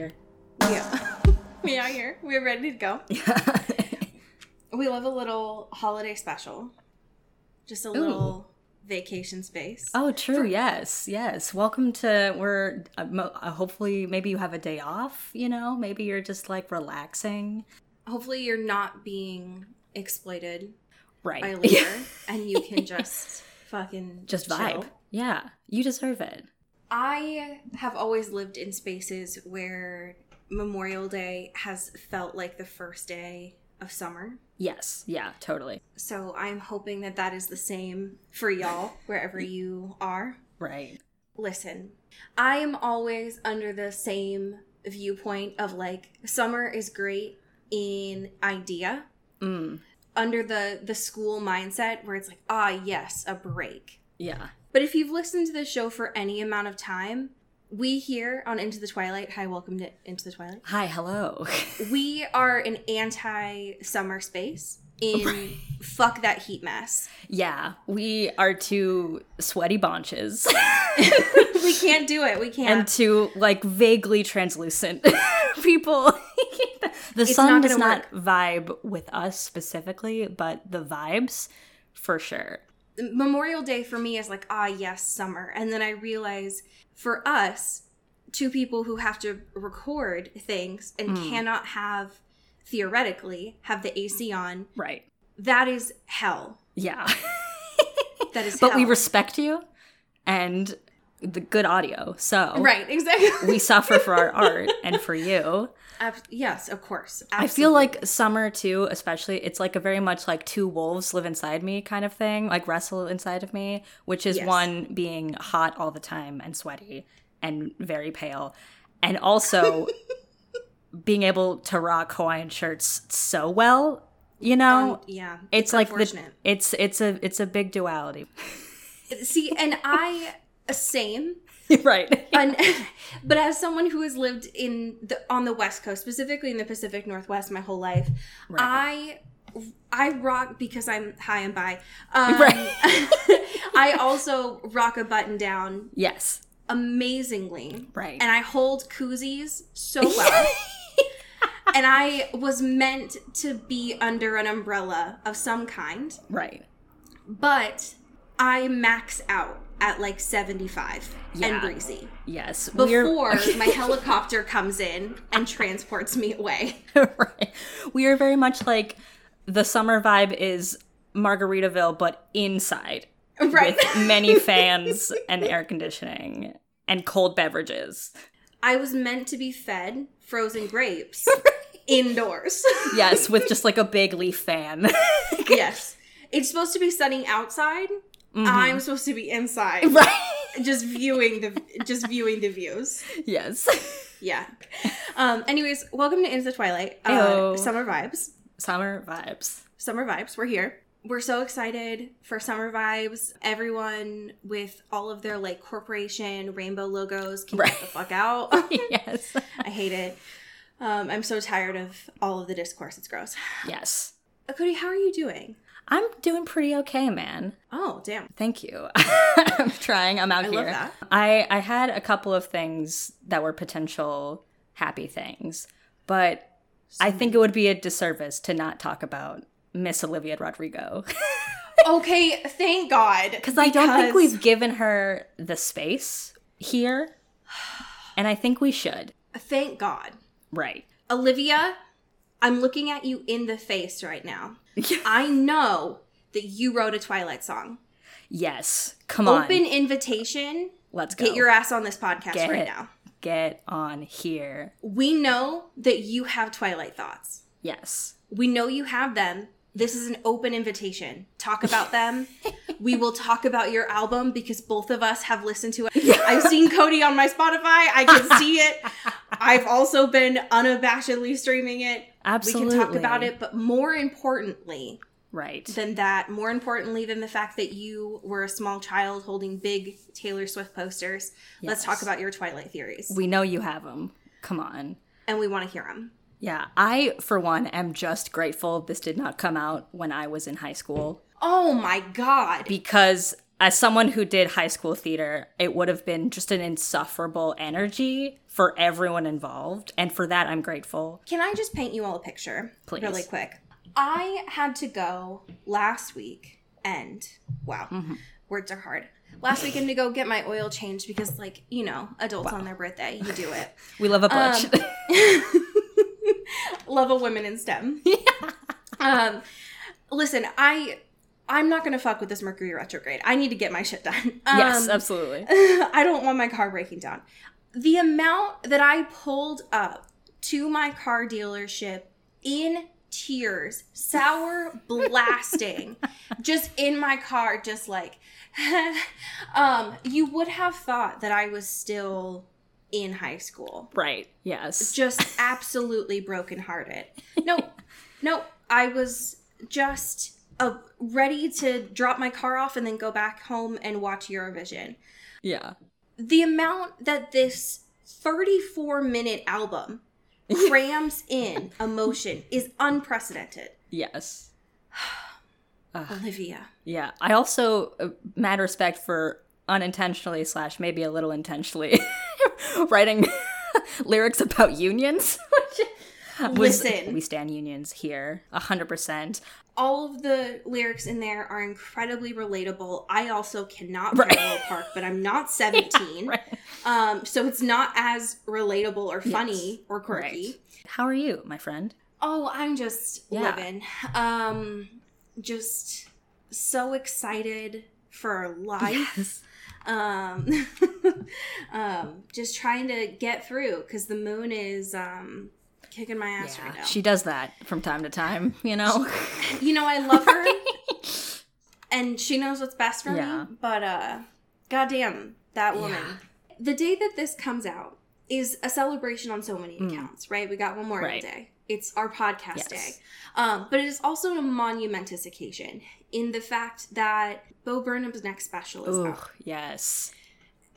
Here. Yeah. we are here. We're ready to go. Yeah. We love a little holiday special. Just a little vacation space. oh, true. yes, yes. Welcome to. We're uh, mo- uh, hopefully maybe you have a day off. You know, maybe you're just like relaxing. Hopefully you're not being exploited Right. by labor and you can just fucking just chill. vibe. Yeah, you deserve it. I have always lived in spaces where Memorial Day has felt like the first day of summer. Yes. Yeah. Totally. So I'm hoping that that is the same for y'all wherever you are. Right. listen, I am always under the same viewpoint of like summer is great in idea, Mm. under the the school mindset where it's like, ah, yes, a break. Yeah. But if you've listened to this show for any amount of time, we here on Into the Twilight, hi, welcome to Into the Twilight. Hi. Hello. We are an anti summer space in fuck that heat mess. yeah. We are two sweaty bonches we can't do it. We can't. and two like vaguely translucent people. the It's sun not does gonna not vibe with us specifically, but the vibes for sure. Memorial Day for me is like, ah, yes, summer. And then I realize for us, two people who have to record things and Hmm. cannot have, theoretically, have the AC on, Right. that is hell. Yeah. That is hell. but we respect you and the good audio. So Right, exactly. we suffer for our art and for you. Ab- yes, of course. I feel like summer too, especially, it's like a very much like two wolves live inside me kind of thing, like wrestle inside of me, which is Yes. one being hot all the time and sweaty and very pale, and also being able to rock Hawaiian shirts so well. You know, Um, yeah, it's, like the, it's it's a it's a big duality, See, and I, same. right? and, but as someone who has lived in the on the west coast specifically in the pacific northwest my whole life i i rock because i'm high and by um, Right. i also rock a button down yes, amazingly Right. and i hold koozies so well and i was meant to be under an umbrella of some kind right. but i max out at like 75 Yeah. and breezy Yes, before my helicopter comes in and transports me away. right. We are very much like the summer vibe is Margaritaville, but inside. Right. With many fans and air conditioning and cold beverages. I was meant to be fed frozen grapes indoors. Yes, with just like a big leaf fan. yes. It's supposed to be sunny outside. I'm supposed to be inside. Mm-hmm. right. Just viewing the just viewing the views. Yes. Yeah. Um anyways, welcome to Into the Twilight. Uh, summer vibes. Summer vibes. Summer vibes. We're here. We're so excited for summer vibes. Everyone with all of their like corporation rainbow logos can Right. get the fuck out. Yes. I hate it. Um, I'm so tired of all of the discourse. It's gross. Yes. Uh, Cody, how are you doing? I'm doing pretty okay, man. Oh, damn. Thank you. I'm trying. I'm out I here. love that. I I had a couple of things that were potential happy things, but I think it would be a disservice to not talk about Miss Olivia Rodrigo Okay, thank God. because I don't think we've given her the space here, and I think we should. Thank God. Right. Olivia, I'm looking at you in the face right now. I know that you wrote a Twilight song. Yes. Come on. Open invitation. Let's go. Get your ass on this podcast Get right it. now. Get on here. We know that you have Twilight thoughts. Yes. We know you have them This is an open invitation. Talk about them. we will talk about your album because both of us have listened to it. I've seen Cody on my Spotify. I can see it. I've also been unabashedly streaming it. Absolutely. We can talk about it, but more importantly Right. than that, more importantly than the fact that you were a small child holding big Taylor Swift posters, let's talk about your Twilight theories. We know you have them. Come on. and we want to hear them. Yeah, I, for one, am just grateful this did not come out when I was in high school. Oh my god. Because as someone who did high school theater, it would have been just an insufferable energy for everyone involved. And for that, I'm grateful. Can I just paint you all a picture Please. really quick? I had to go last week and wow, Mm-hmm. words are hard. Last weekend to go get my oil changed because like, you know, adults on their birthday, you do it. We love a butch. Love a women in STEM. Um listen, I I'm not gonna fuck with this Mercury retrograde. I need to get my shit done. yes, Um, absolutely. I don't want my car breaking down. The amount that I pulled up to my car dealership in tears, sour blasting, just in my car, just like, um, you would have thought that I was still in high school. Right. Yes. Just absolutely brokenhearted. No, no, I was just uh, ready to drop my car off and then go back home and watch Eurovision Yeah. the amount that this 34 minute album crams in emotion is unprecedented. Yes. Olivia. Yeah. I also uh, mad respect for unintentionally slash maybe a little intentionally writing lyrics about unions. which was- Listen. we stand unions here, a hundred percent. All of the lyrics in there are incredibly relatable. I also cannot Right. parallel park, but I'm not 17. Right. Um, so it's not as relatable or funny or quirky. Right. How are you, my friend? Oh, I'm just Yeah. living. Um, just so excited for life. um um just trying to get through because the moon is um kicking my ass right now She does that from time to time, you know. you know i love her and she knows what's best for Yeah. me but uh goddamn that woman the day that this comes out is a celebration on so many accounts right we got memorial Mm. Right. day it's our podcast Yes. day um, but it is also a monumentous occasion in the fact that bo burnham's next special is Ooh, out yes.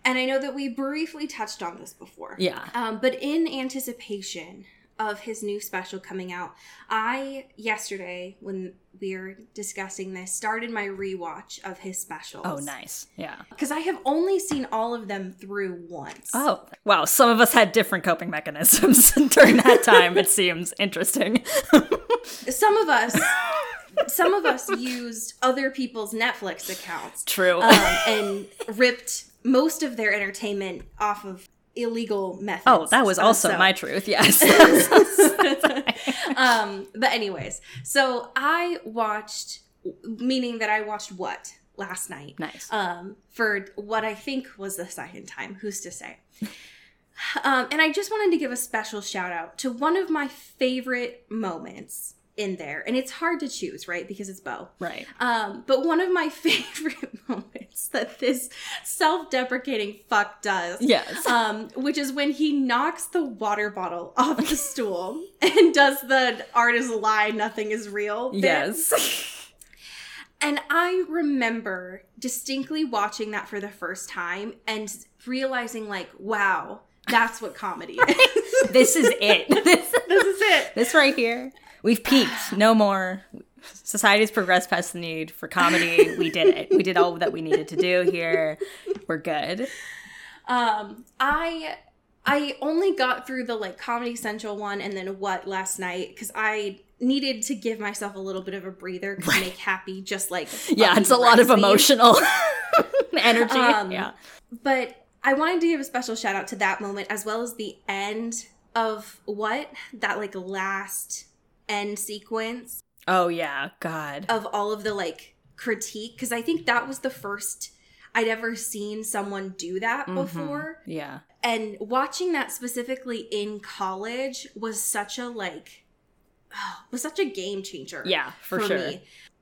And I know that we briefly touched on this before. Yeah. Um, but in anticipation of his new special coming out, I yesterday when we were discussing this started my rewatch of his specials. Oh, nice. Yeah. Because I have only seen all of them through once. Oh, wow. Some of us had different coping mechanisms during that time. it seems interesting. Some of us, some of us used other people's Netflix accounts True. um, and ripped most of their entertainment off of illegal methods. oh, that was Uh, also so- my truth. Yes. um but anyways so i watched meaning that i watched what last night nice. um for what i think was the second time who's to say um and i just wanted to give a special shout out to one of my favorite moments in there and it's hard to choose right because it's bo right. um, but one of my favorite moments that this self-deprecating fuck does Yes. um, which is when he knocks the water bottle off the stool and does the art is a lie, nothing is real. bit. yes. And I remember distinctly watching that for the first time and realizing, like, wow, that's what comedy is. this is it. This, this is it. this right here. We've peaked. No more. Society's progressed past the need for comedy. We did it. We did all that we needed to do here. We're good. Um, I I only got through the like Comedy Central one and then what last night because I needed to give myself a little bit of a breather because make happy just like Yeah, it's a lot of emotional energy. Um, yeah. But I wanted to give a special shout out to that moment as well as the end of what that like last end sequence Oh yeah. God. of all of the like critique because I think that was the first I'd ever seen someone do that Mm-hmm. before. Yeah. And watching that specifically in college was such a like was such a game changer. Yeah, for sure.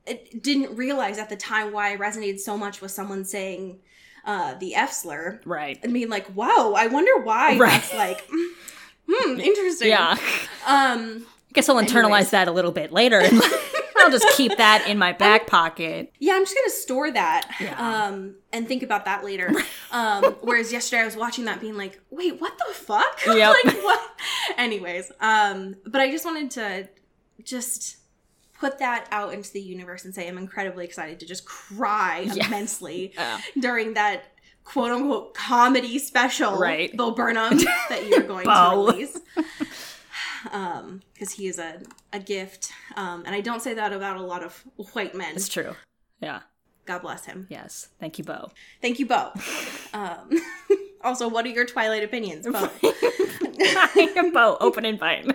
It didn't realize at the time why I resonated so much with someone saying uh, the F slur. Right. I mean, like, wow, I wonder why Right. that's like, hmm, interesting. Yeah. Um, I guess I'll internalize Anyways. that a little bit later. I'll just keep that in my back pocket. yeah, I'm just gonna store that Yeah. um, and think about that later. Um, whereas yesterday I was watching that, being like, "Wait, what the fuck? Yep. like what?" Anyways, um, but I just wanted to just put that out into the universe and say I'm incredibly excited to just cry Yes. immensely Yeah. during that quote unquote comedy special, Right. Bo Burnham, that you're going to Bo. Release. Um, because he is a, a gift. Um, and I don't say that about a lot of white men. It's true. Yeah. God bless him. Yes. Thank you, Bo. Thank you, Bo. Um, also, what are your Twilight opinions, Bo? Bo, open invite.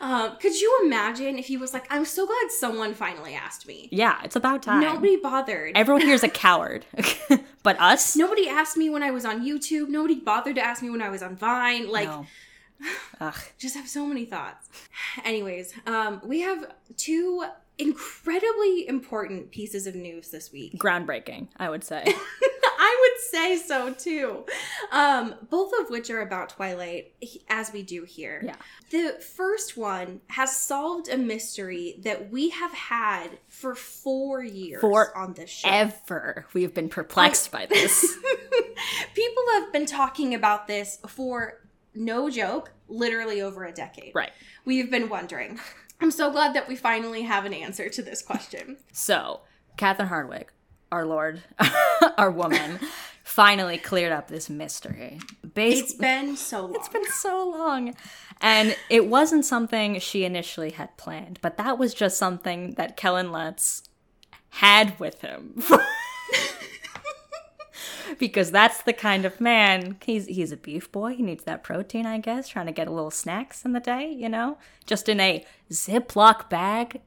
um, could you imagine if he was like, I'm so glad someone finally asked me? yeah, it's about time. Nobody bothered. Everyone here is a coward. but us? Nobody asked me when I was on YouTube. Nobody bothered to ask me when I was on Vine. Like, No. Ugh. just have so many thoughts. Anyways, um, we have two incredibly important pieces of news this week. Groundbreaking, I would say. I would say so too. Um, both of which are about Twilight, as we do here. Yeah. The first one has solved a mystery that we have had for four years For on this show. Ever. We've been perplexed by this. People have been talking about this for no joke, literally over a decade. right. We've been wondering. I'm so glad that we finally have an answer to this question. So, Catherine Hardwicke, our lord, our woman, finally cleared up this mystery. Based, It's been so long. It's been so long. And it wasn't something she initially had planned, but that was just something that Kellen Lutz had with him. because that's the kind of man he's he's a beef boy. He needs that protein, I guess, trying to get a little snacks in the day, you know? Just in a Ziploc bag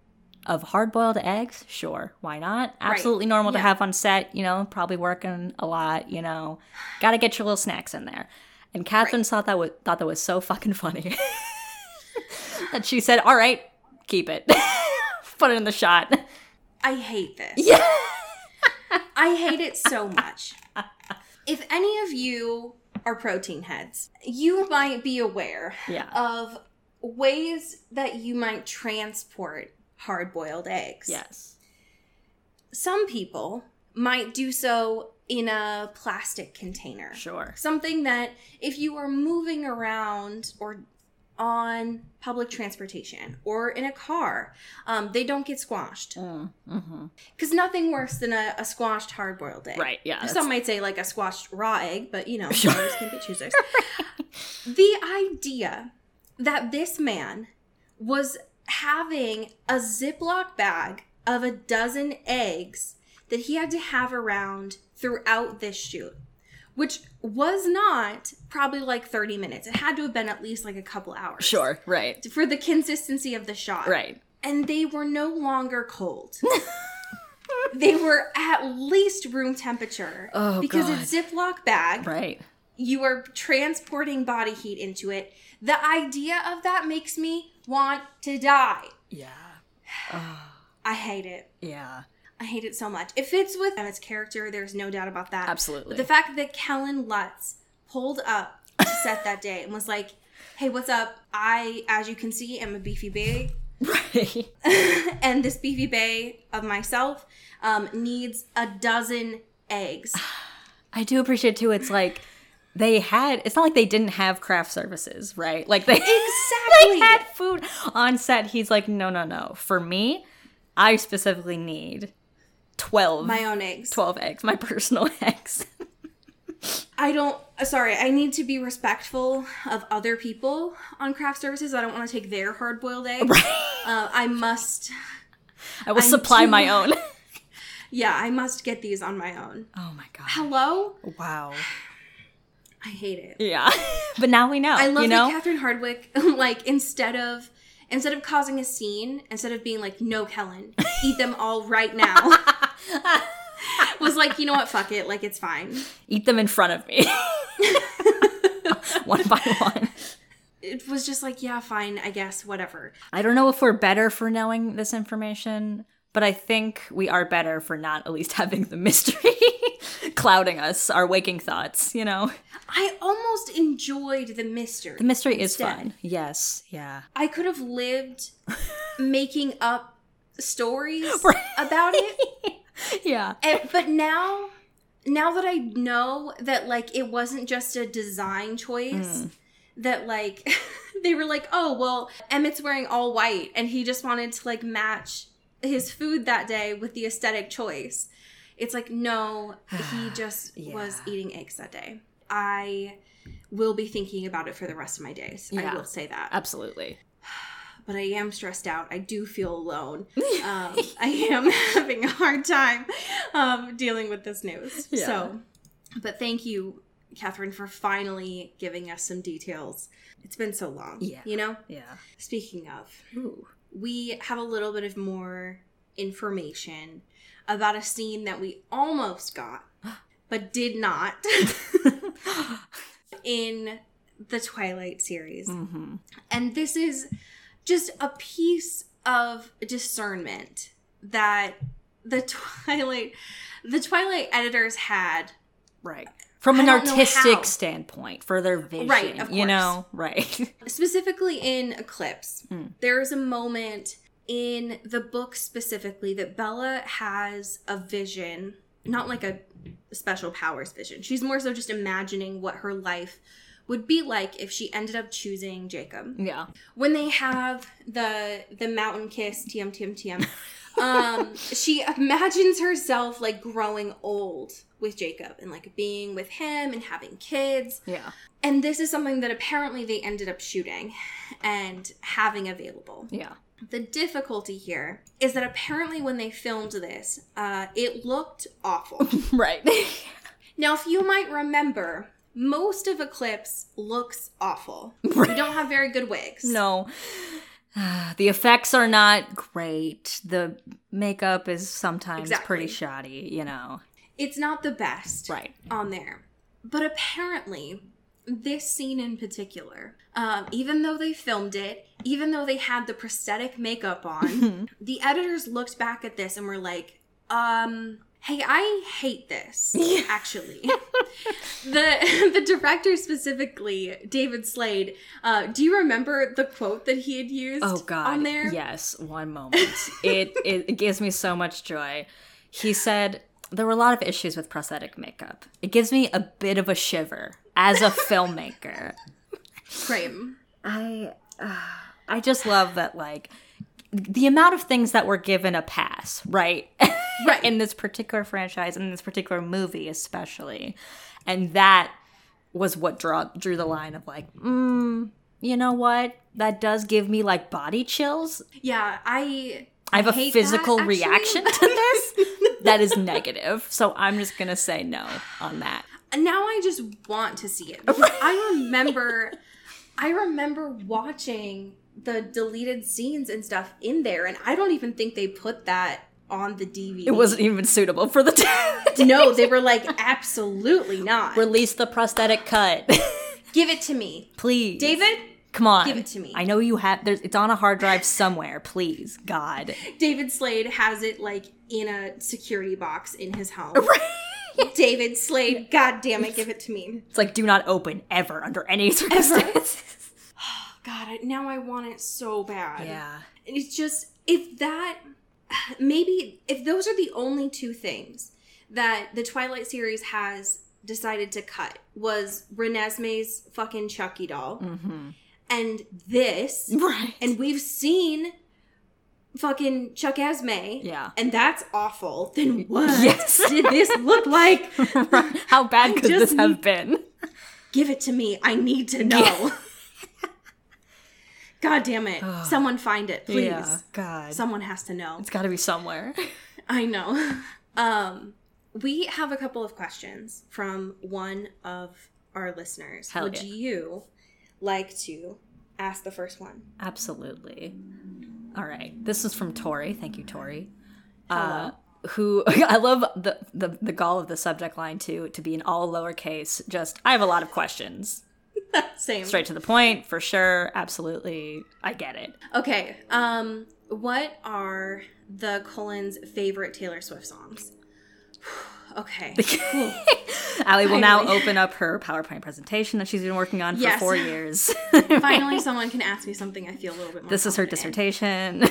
of hard-boiled eggs, sure, why not? Absolutely normal to have on set, you know, probably working a lot, you know. Got to get your little snacks in there. And Catherine thought that was thought that was so fucking funny. that she said, "All right, keep it. Put it in the shot." I hate this. Yeah. I hate it so much. If any of you are protein heads, you might be aware Yeah. of ways that you might transport hard boiled eggs. Yes. Some people might do so in a plastic container. Sure. Something that if you are moving around or on public transportation or in a car, um, they don't get squashed. Mm, hmm Because nothing worse than a, a squashed hard boiled egg. Right. Yeah. Some might say like a squashed raw egg, but you know, Sure. can be choosers. the idea that this man was having a Ziploc bag of a dozen eggs that he had to have around throughout this shoot, which was not probably like 30 minutes. It had to have been at least like a couple hours. Sure. Right. For the consistency of the shot Right. and they were no longer cold. they were at least room temperature Oh, because God. it's Ziploc bag. Right. You are transporting body heat into it. The idea of that makes me want to die. Yeah. I hate it. Yeah. I hate it so much. It fits with Emmett's character. There's no doubt about that. Absolutely. But the fact that Kellen Lutz pulled up to set that day and was like, "Hey, what's up? I, as you can see, am a beefy bae. Right. and this beefy bay of myself um, needs a dozen eggs. I do appreciate too. It's like they had. It's not like they didn't have craft services, right? Like they Exactly. they had food on set. He's like, no, no, no. For me, I specifically need twelve. My own eggs. 12 eggs, my personal eggs. I don't. Sorry, I need to be respectful of other people on craft services. I don't want to take their hard boiled eggs. Uh, I must. I will I'm supply too- my own. Yeah, I must get these on my own. Oh my god. Hello. Wow. I hate it. Yeah. but now we know. I love you know? that Catherine Hardwicke, like instead of instead of causing a scene, instead of being like, "No, Kellen, eat them all right now," was like, "You know what? Fuck it. Like it's fine." Eat them in front of me. one by one. it was just like, yeah, fine, I guess, whatever. I don't know if we're better for knowing this information, but I think we are better for not at least having the mystery clouding us, our waking thoughts, you know? I almost enjoyed the mystery. The mystery is instead. fun. Yes, yeah. I could have lived making up stories Right. about it. Yeah. And, but now, now that I know that like it wasn't just a design choice, mm. that like they were like, oh well, Emmett's wearing all white, and he just wanted to like match his food that day with the aesthetic choice. It's like no, he just was eating eggs that day. I will be thinking about it for the rest of my days. Yeah. I will say that Absolutely. but I am stressed out. I do feel alone. Um, I am having a hard time um, dealing with this news. Yeah. So, but thank you, Catherine, for finally giving us some details. It's been so long. Yeah. You know? Yeah. Speaking of, Ooh. we have a little bit of more information about a scene that we almost got, but did not in the Twilight series. Mm-hmm. And this is just a piece of discernment that the Twilight the Twilight editors had. Right. From an artistic standpoint, for their vision. Right, of You know? Right. Specifically in Eclipse, Hmm. there is a moment in the book specifically that Bella has a vision, not like a special powers vision. She's more so just imagining what her life would be like if she ended up choosing Jacob. yeah. when they have the the mountain kiss tm tm tm um she imagines herself like growing old with jacob and like being with him and having kids Yeah. and this is something that apparently they ended up shooting and having available Yeah. the difficulty here is that apparently when they filmed this uh it looked awful Right. now if you might remember most of eclipse looks awful Right. we don't have very good wigs no. The effects are not great. The makeup is sometimes Exactly. pretty shoddy, you know. it's not the best Right. on there. But apparently, this scene in particular, um, even though they filmed it, even though they had the prosthetic makeup on, the editors looked back at this and were like, um, hey, I hate this, actually. the the director specifically, David Slade, uh, do you remember the quote that he had used Oh god. on there? Yes, one moment. it, it it gives me so much joy. He said there were a lot of issues with prosthetic makeup. It gives me a bit of a shiver as a filmmaker. Great. I uh, I just love that like the amount of things that were given a pass, right? Right. in this particular franchise, in this particular movie especially. And that was what draw, drew the line of like, mm, you know what? That does give me like body chills. Yeah, I. I have a physical that, reaction to this that is negative. So I'm just going to say no on that. now I just want to see it I remember I remember watching the deleted scenes and stuff in there and I don't even think they put that on the DVD. It wasn't even suitable for the No, they were like absolutely not. Release the prosthetic cut. Give it to me. Please. David, Come on. Give it to me. I know you have there's it's on a hard drive somewhere. Please. God. David Slade has it like in a security box in his home. Right. David Slade, god damn it, give it to me. It's like do not open ever under any circumstances. God, I, now I want it so bad. Yeah. And it's just if that maybe if those are the only two things that the Twilight series has decided to cut was Renesmee's fucking Chucky doll mm-hmm. and this Right. and we've seen fucking Chuck Esme Yeah. and that's awful then what Yes. did this look like How bad could this have been? give it to me I need to know God damn it someone find it please God. someone has to know it's got to be somewhere. I know. Um, we have a couple of questions from one of our listeners. Hell Would yeah. you like to ask the first one? Absolutely. All right. This is from Tori. Thank you, Tori. Hello. Uh, who I love the, the the gall of the subject line too to be in all lowercase. Just I have a lot of questions. Same. Straight to the point, for sure. Absolutely. I get it. Okay. Um, what are the Cullen's favorite Taylor Swift songs? okay. Allie will now open up her PowerPoint presentation that she's been working on for Yes. four years. Finally, someone can ask me something I feel a little bit more. this is her dissertation.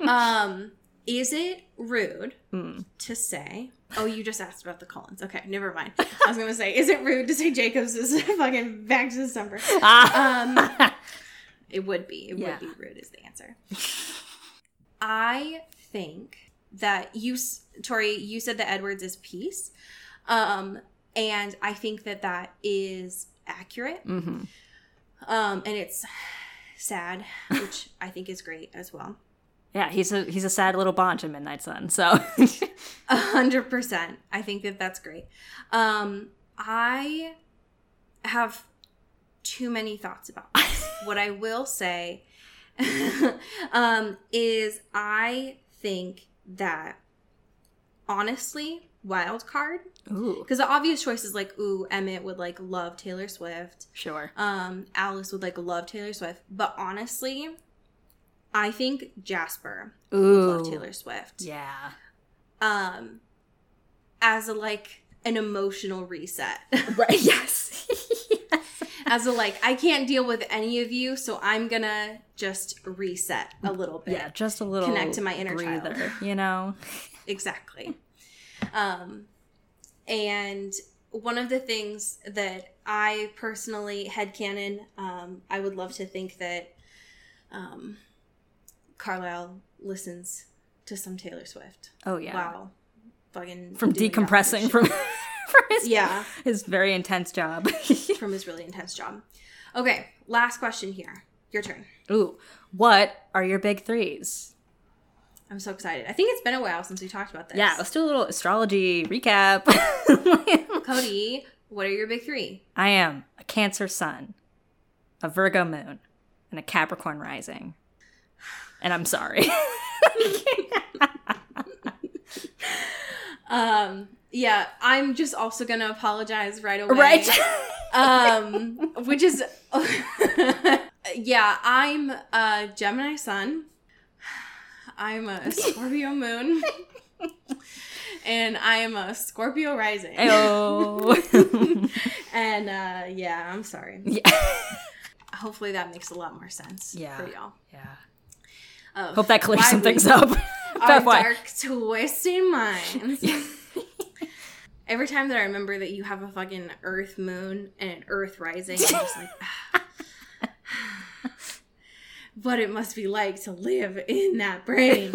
Um, is it rude Hmm. to say? Oh, you just asked about the Cullens. Okay, never mind. I was gonna say, is it rude to say Jacobs is fucking back to December? Ah. Um, it would be. It Yeah. would be rude is the answer. I think that you, Tori, you said that Edwards is peace, um, and I think that that is accurate. hmm Um, and it's sad, which I think is great as well. Yeah, he's a he's a sad little bunch in Midnight Sun. So A hundred percent. I think that that's great. Um, I have too many thoughts about this. what I will say um, is I think that honestly, wild card Ooh, because the obvious choice is like, ooh, Emmett would like love Taylor Swift. sure. Um, Alice would like love Taylor Swift, but honestly, I think Jasper would love Taylor Swift. Yeah. um as a like an emotional reset Right. Yes. as a like i can't deal with any of you so i'm gonna just reset a little bit yeah, just a little Connect to my inner child. you know. exactly um and one of the things that i personally headcanon um i would love to think that um carlisle listens to some taylor swift Oh yeah. wow fucking From decompressing from from his yeah his very intense job. from his really intense job. Okay, last question here. Your turn. Ooh, what are your big threes? I'm so excited. I think it's been a while since we talked about this. Yeah, let's do a little astrology recap. Cody, what are your big three? I am a Cancer sun, a Virgo moon, and a Capricorn rising. And I'm sorry. Um, yeah, I'm just also gonna apologize right away. right? Um, which is, yeah, I'm a Gemini sun. I'm a Scorpio moon. And I am a Scorpio rising. Ayo. And uh, yeah, I'm sorry. yeah. Hopefully that makes a lot more sense Yeah. for y'all. yeah. Hope that clears some things up. Our why? dark, twisted minds. Every time that I remember that you have a fucking Earth moon and an Earth rising, I'm just like, ah. what it must be like to live in that brain.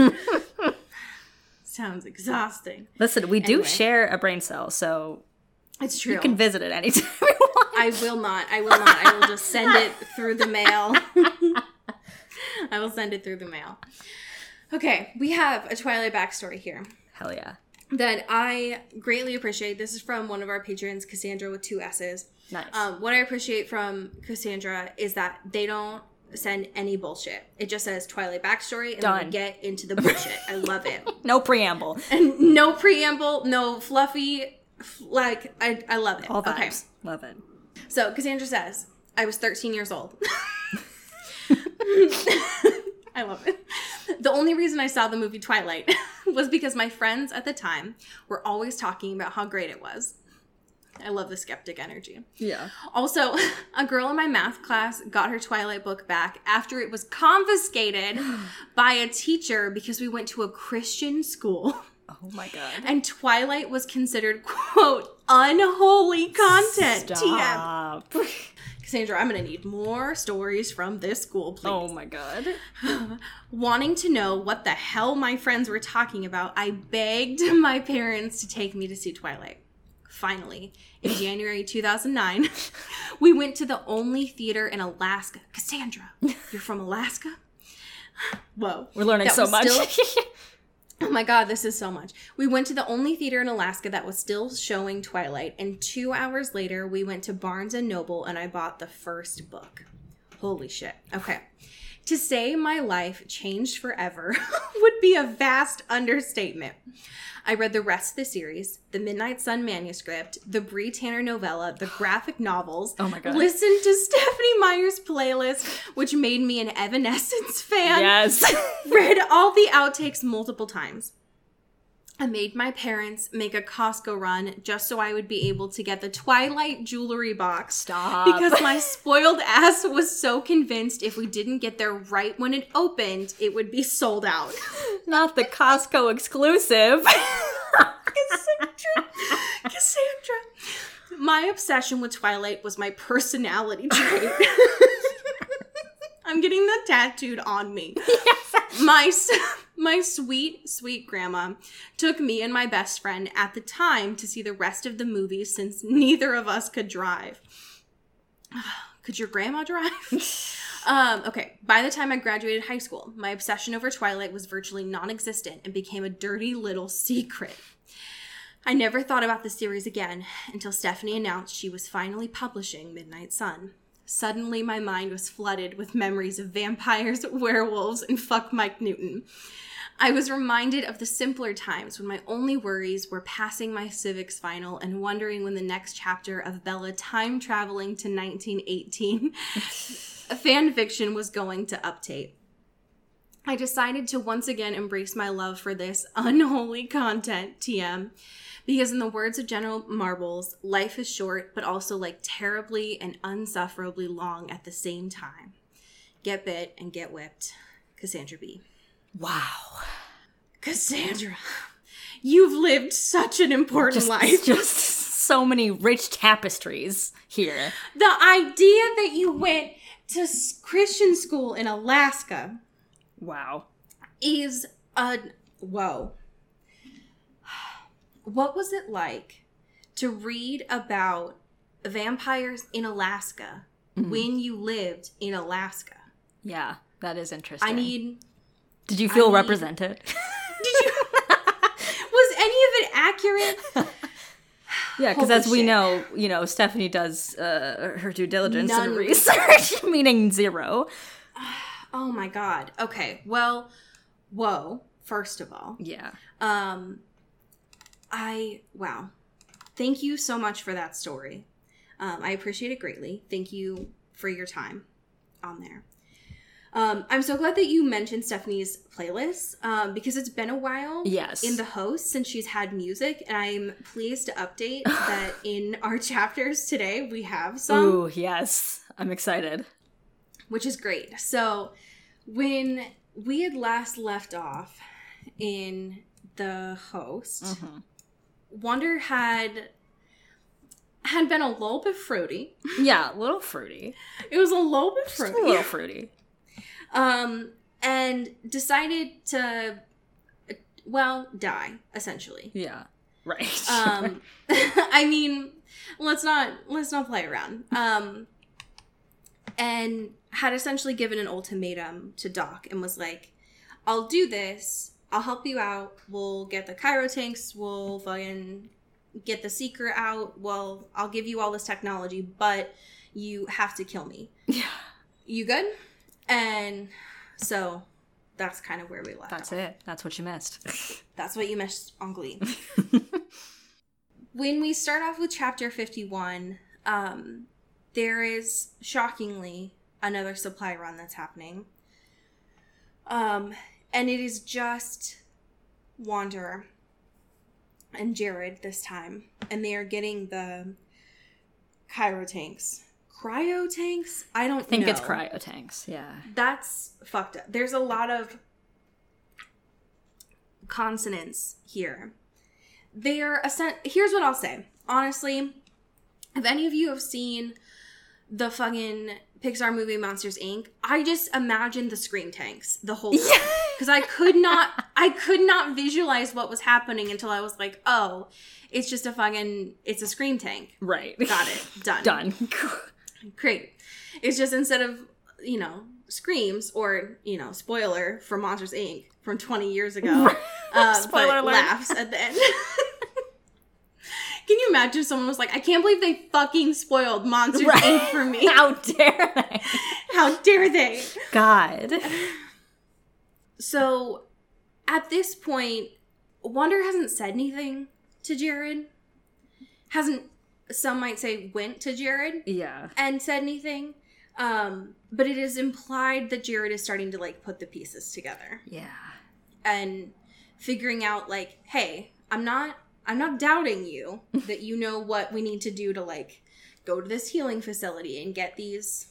Sounds exhausting. Listen, we do Anyway. share a brain cell, so It's true. you can visit it anytime you want. I will not. I will not. I will just send it through the mail. I will send it through the mail. Okay, we have a Twilight backstory here. Hell yeah. that I greatly appreciate. This is from one of our patrons, Cassandra, with two S's. Nice. Um, what I appreciate from Cassandra is that they don't send any bullshit. It just says Twilight backstory and then we get into the bullshit. I love it. no preamble. And no preamble, no fluffy, f- like, I, I love it. All vibes. Okay. Love it. So Cassandra says, I was 13 years old. I love it. The only reason I saw the movie Twilight was because my friends at the time were always talking about how great it was. I love the skeptic energy. Yeah. Also, a girl in my math class got her Twilight book back after it was confiscated by a teacher because we went to a Christian school Oh my god. and Twilight was considered, quote, unholy content. TM. Cassandra, I'm going to need more stories from this school, please. Oh my god. Wanting to know what the hell my friends were talking about, I begged my parents to take me to see Twilight. Finally, in January 2009, we went to the only theater in Alaska. Cassandra, you're from Alaska? Whoa. We're learning so much. still- Oh my god, this is so much. We went to the only theater in Alaska that was still showing Twilight, and two hours later, we went to Barnes and Noble and I bought the first book. Holy shit. Okay. To say my life changed forever would be a vast understatement. I read the rest of the series, the Midnight Sun manuscript, the Bree Tanner novella, the graphic novels. Oh my God. Listened to Stephenie Meyer's playlist, which made me an Evanescence fan. Yes. Read all the outtakes multiple times. I made my parents make a Costco run just so I would be able to get the Twilight jewelry box. Stop. Because my spoiled ass was so convinced if we didn't get there right when it opened, it would be sold out. Not the Costco exclusive. Cassandra. Cassandra. My obsession with Twilight was my personality trait. I'm getting that tattooed on me. My my sweet sweet grandma took me and my best friend at the time to see the rest of the movie since neither of us could drive. Could your grandma drive? Um, okay, by the time I graduated high school, my obsession over Twilight was virtually non existent and became a dirty little secret. I never thought about the series again until Stephenie announced she was finally publishing Midnight Sun. Suddenly, my mind was flooded with memories of vampires, werewolves, and fuck Mike Newton. I was reminded of the simpler times when my only worries were passing my civics final and wondering when the next chapter of Bella time traveling to 1918 fan fiction was going to update. I decided to once again embrace my love for this unholy content, TM, because in the words of General Marbles, life is short, but also like terribly and unsufferably long at the same time. Get bit and get whipped. Cassandra B. wow. Cassandra, you've lived such an important Just, life. just so many rich tapestries here. the idea that you went to Christian school in Alaska Wow. is a whoa. What was it like to read about vampires in Alaska when you lived in Alaska? Yeah, that is interesting. I need. Did you feel need- represented? Did you? was any of it accurate? yeah, because as we shit. know, you know, Stephenie does uh, her due diligence None. and research, meaning zero. Oh my god. Okay. Well, whoa. First of all, Yeah. Um, I wow, thank you so much for that story. Um, I appreciate it greatly. Thank you for your time on there. Um, I'm so glad that you mentioned Stephenie's playlist um, because it's been a while Yes. in the host since she's had music, and I'm pleased to update that in our chapters today we have some Ooh, yes. I'm excited. Which is great. So, when we had last left off in the host, Mm-hmm. Wanda had had been a little bit fruity. Yeah, a little fruity. It was a little bit Just a little fruity. Um, and decided to, well, die essentially. Yeah. Right. Um, I mean, let's not let's not play around. Um, and had essentially given an ultimatum to Doc and was like, "I'll do this. I'll help you out. We'll get the Cairo tanks. We'll fucking get the Seeker out. Well, I'll give you all this technology, but you have to kill me. yeah. You good?" And so that's kind of where we left. That's off. it. That's what you missed. That's what you missed on Glee. when we start off with chapter 51, um, there is shockingly another supply run that's happening. Um, and it is just Wanderer and Jared this time. And they are getting the Cairo tanks. Cryo tanks? I don't I think it's know cryo tanks. Yeah. that's fucked up. There's a lot of consonants here. They're a sen- here's what I'll say. Honestly, if any of you have seen the fucking Pixar movie Monsters Inc., I just imagined the scream tanks the whole time. Because I could not I could not visualize what was happening until I was like, oh, it's just a fucking it's a scream tank. Right. Got it. Done. Done. Great. It's just instead of, you know, screams or, you know, spoiler for Monsters Inc. from 20 years ago. Uh, Spoiler but alert. laughs at the end. Can you imagine if someone was like, I can't believe they fucking spoiled Monsters Right. Inc. for me. How dare they? How dare they? God. So at this point, Wanda hasn't said anything to Jared. Hasn't some might say went to Jared Yeah. and said anything. Um, but it is implied that Jared is starting to like put the pieces together Yeah. and figuring out like, hey, I'm not I'm not doubting you that you know what we need to do to like go to this healing facility and get these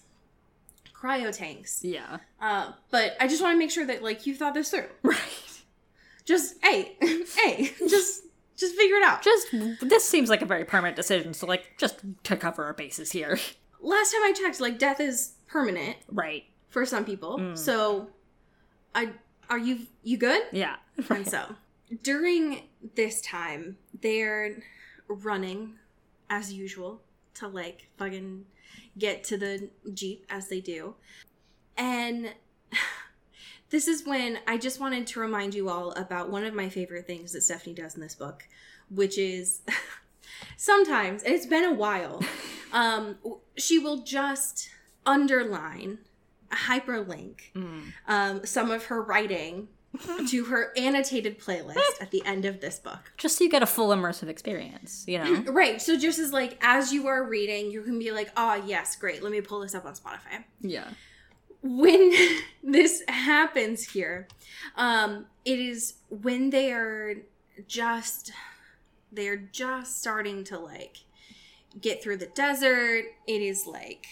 cryo tanks. Yeah. Uh, but I just want to make sure that like you thought this through. Right. Just hey, hey, just just figure it out. Just this seems like a very permanent decision, so like just to cover our bases here. Last time I checked, like death is permanent Right. for some people. Mm. So, I are you you good? Yeah. And so during this time, they're running as usual to like fucking get to the jeep as they do, and. This is when I just wanted to remind you all about one of my favorite things that Stephenie does in this book, which is sometimes, and it's been a while, um, she will just underline, a hyperlink Mm. um, some of her writing to her annotated playlist at the end of this book. Just so you get a full immersive experience, you know? Right. So just as like as you are reading, you can be like, "Oh, yes, great. Let me pull this up on Spotify." yeah. When this happens here, um, it is when they are just they're just starting to like get through the desert. It is like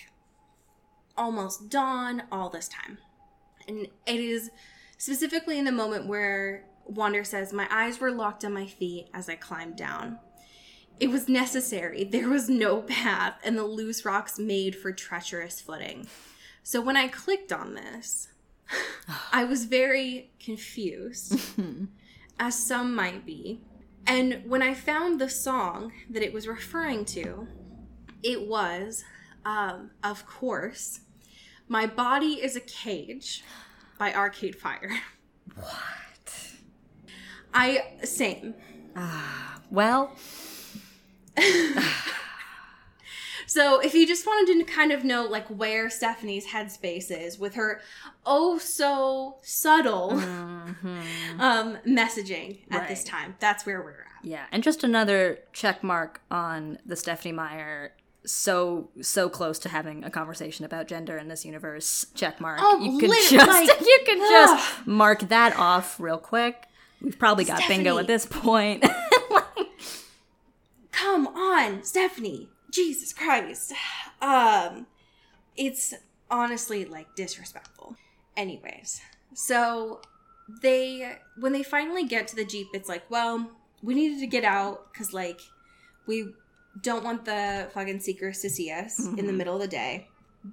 almost dawn all this time. And it is specifically in the moment where Wanda says, My eyes were locked on my feet as I climbed down. It was necessary. There was no path, and the loose rocks made for treacherous footing. So when I clicked on this, I was very confused, as some might be. And when I found the song that it was referring to, it was, um, of course, My Body is a Cage by Arcade Fire. What? I, same. Ah, well, So if you just wanted to kind of know like where Stephenie's headspace is with her oh so subtle mhm. um messaging at this time, that's where we're at. yeah, and just another check mark on the Stephenie Meyer so so close to having a conversation about gender in this universe check mark. Oh, you can just like, you can just mark that off real quick. We've probably got bingo at this point. Come on, Stephenie. Jesus Christ. Um it's honestly like disrespectful. Anyways, so they when they finally get to the Jeep, it's like, well, we needed to get out cuz like we don't want the fucking seekers to see us in the Mhm. middle of the day.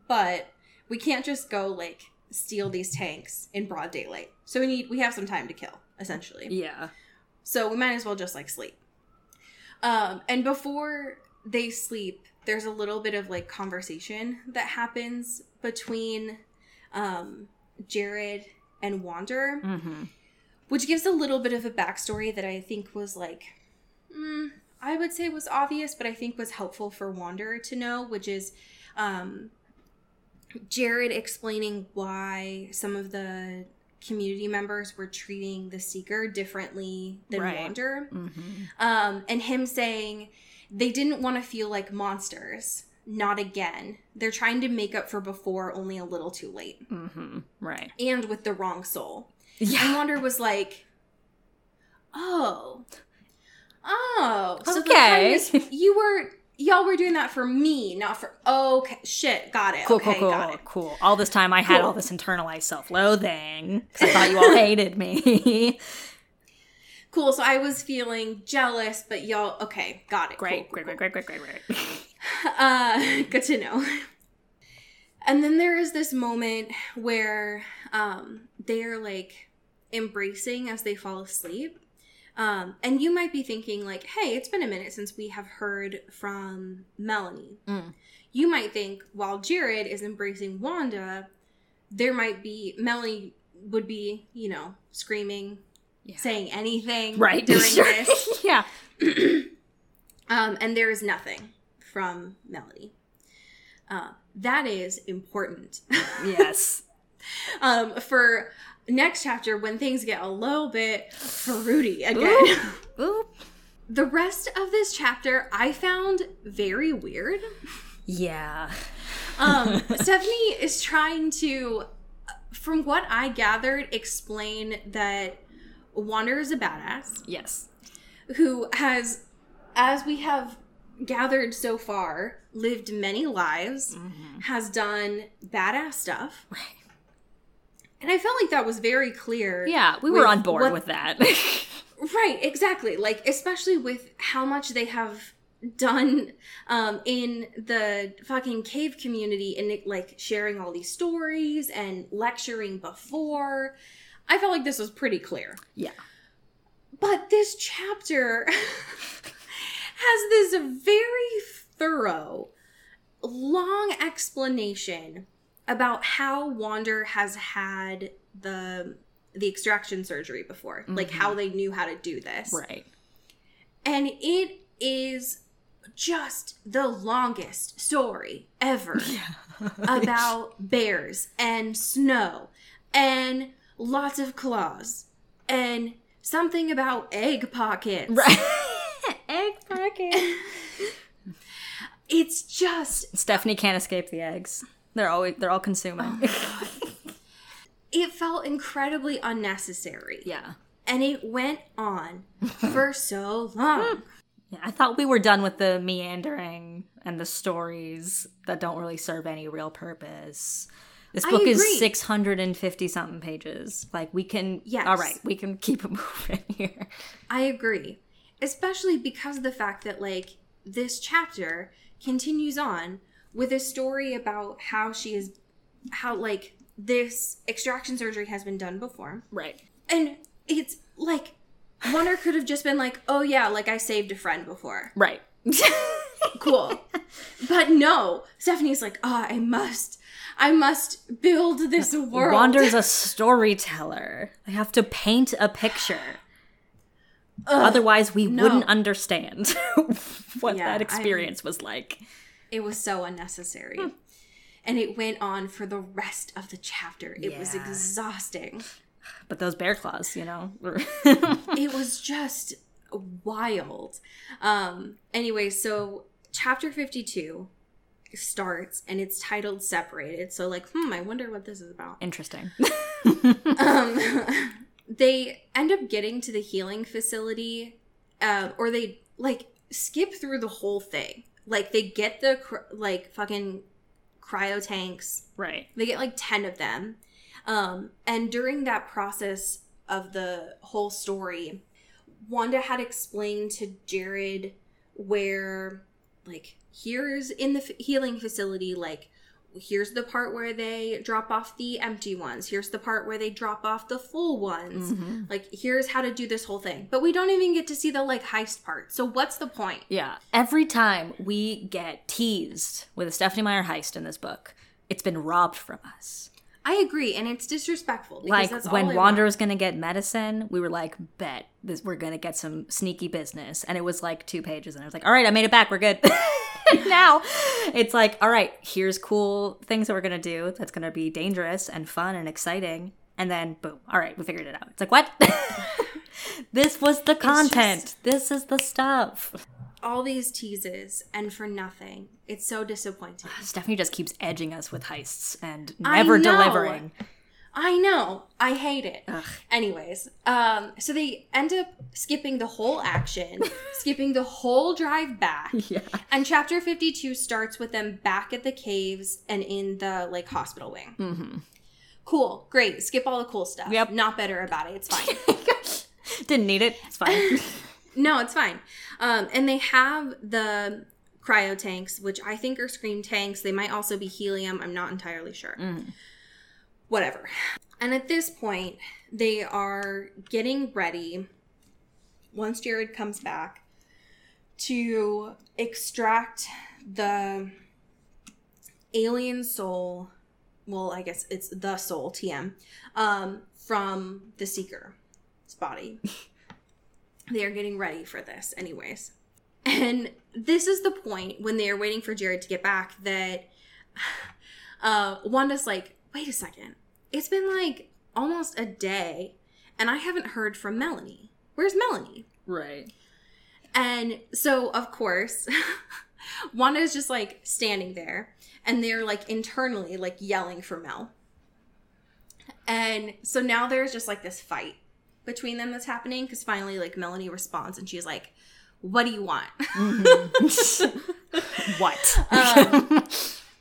But we can't just go like steal these tanks in broad daylight. So we need we have some time to kill, essentially. yeah. So we might as well just like sleep. Um, and before they sleep, there's a little bit of like conversation that happens between um, Jared and Wanda, hmm which gives a little bit of a backstory that I think was like, mm, I would say was obvious, but I think was helpful for Wanda to know, which is um, Jared explaining why some of the community members were treating the seeker differently than Right. Wanda hmm um, and him saying they didn't want to feel like monsters not again they're trying to make up for before only a little too late hmm Right. and with the wrong soul Yeah. and Wanda was like oh oh so Okay. kindness- you were y'all were doing that for me not for okay shit got it Cool, okay cool, cool, got it cool. All this time I had Cool. all this internalized self-loathing because I thought you all hated me. cool so i was feeling jealous but y'all okay got it great, Cool, great, cool, great, great, great, great, great. Uh, good to know. And then there is this moment where um, they're like embracing as they fall asleep. Um, and you might be thinking, like, hey, it's been a minute since we have heard from Melanie. Mm. You might think while Jared is embracing Wanda, there might be, Melanie would be, you know, screaming, Yeah. saying anything Right. during sure. this. yeah. Um, and there is nothing from Melanie. Uh, that is important Yes. um, for next chapter when things get a little bit fruity again. Oop. The rest of this chapter I found very weird. Yeah. Um, Stephenie is trying to, from what I gathered, explain that Wanda is a badass Yes. who has, as we have gathered so far, lived many lives, has done badass stuff. Right. And I felt like that was very clear. Yeah, we were on board what- with that. Right, exactly. Like especially with how much they have done um in the fucking cave community and like sharing all these stories and lecturing before. I felt like this was pretty clear. yeah. But this chapter has this very thorough, long explanation about how Wanda has had the the extraction surgery before, like how mm-hmm. they knew how to do this. Right. And it is just the longest story ever about bears and snow and lots of claws and something about egg pockets. Right. Egg pockets. It's just Stephenie can't escape the eggs. They're always they're all consuming. Oh it felt incredibly unnecessary. yeah. And it went on for so long. Yeah, I thought we were done with the meandering and the stories that don't really serve any real purpose. This book is 650 something pages. Like we can Yes. All right, we can keep it moving here. I agree. Especially because of the fact that, like, this chapter continues on with a story about how she is, how, like, this extraction surgery has been done before. Right. And it's like, Wanda could have just been like, oh, yeah, like I saved a friend before. Right. Cool. but no, Stephenie's like, oh, I must, I must build this world. Wanda's a storyteller. I have to paint a picture. Otherwise, we no. wouldn't understand what Yeah, that I'm- experience was like. It was so unnecessary. And it went on for the rest of the chapter. It was exhausting. But those bear claws, you know. It was just wild. Um anyway, so chapter 52 starts and it's titled separated. So like, hmm, I wonder what this is about. Interesting. Um they end up getting to the healing facility um or they like skip through the whole thing. Like they get the cr- like fucking cryo tanks right. They get like 10 of them. Um, and during that process of the whole story, Wanda had explained to Jared where, like, here's in the f- healing facility, like, here's the part where they drop off the empty ones. Here's the part where they drop off the full ones. Mm-hmm. Like, here's how to do this whole thing. But we don't even get to see the, like, heist part. So, what's the point? Yeah. Every time we get teased with a Stephenie Meyer heist in this book, it's been robbed from us. I agree. And it's disrespectful. Because Like when Wanda was gonna get medicine, we were like, "Bet this we're gonna get some sneaky business," and it was like two pages, and I was like, "All right, I made it back. We're good." now it's like, "All right, here's cool things that we're gonna do. That's gonna be dangerous and fun and exciting." And then boom, all right, we figured it out. It's like what? this was the content. this is the stuff. all these teases and for nothing. It's so disappointing. Stephenie just keeps edging us with heists and never delivering. I know. I hate it. Anyways, um, so they end up skipping the whole action, skipping the whole drive back. Yeah. And chapter 52 starts with them back at the caves and in the like hospital wing. Mm-hmm. Cool. Great. Skip all the cool stuff. Yep. Not better about it. It's fine. Didn't need it. It's fine. No, it's fine. Um, and they have the cryo tanks, which I think are scream tanks. They might also be helium. I'm not entirely sure. Whatever. And at this point, they are getting ready, once Jared comes back, to extract the alien soul. Well, I guess it's the soul, TM, um, from the Seeker's body they are getting ready for this anyways And this is the point when they are waiting for Jared to get back that uh, Wanda's like, wait a second. It's been like almost a day and I haven't heard from Melanie. Where's Melanie? Right. And so, of course, Wanda is just like standing there and they're like internally like yelling for Mel. And so now there's just like this fight between them that's happening because finally, like, Melanie responds and she's like, What do you want? What? um,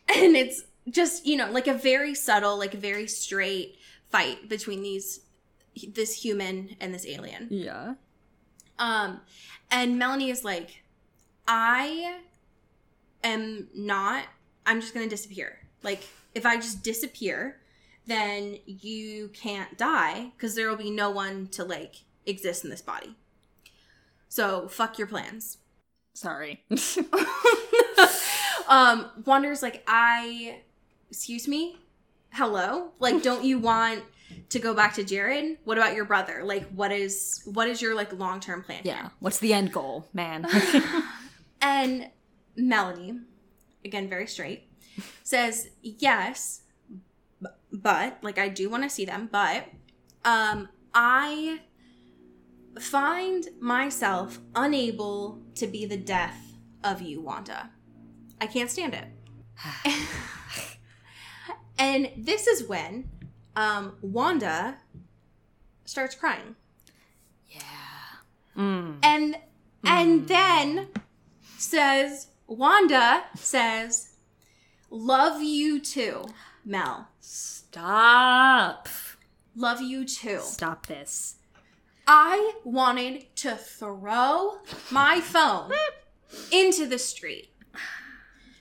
and it's just, you know, like a very subtle, like very straight fight between these this human and this alien. yeah. Um, and Melanie is like, I am not, I'm just gonna disappear. Like, if I just disappear, then you can't die because there will be no one to like exist in this body. So fuck your plans. Sorry. Um, Wanda's like, I, excuse me, hello. Like, don't you want to go back to Jared? What about your brother? Like, what is what is your like long term plan? here? yeah. What's the end goal, man? And Melanie, again, very straight, says, yes, but, like, I do want to see them, but um, I find myself unable to be the death of you, Wanda. I can't stand it. and this is when um, Wanda starts crying. yeah. Mm. and and then says Wanda says, "Love you too, Mel. Stop. Love you too." Stop this. I wanted to throw my phone into the street.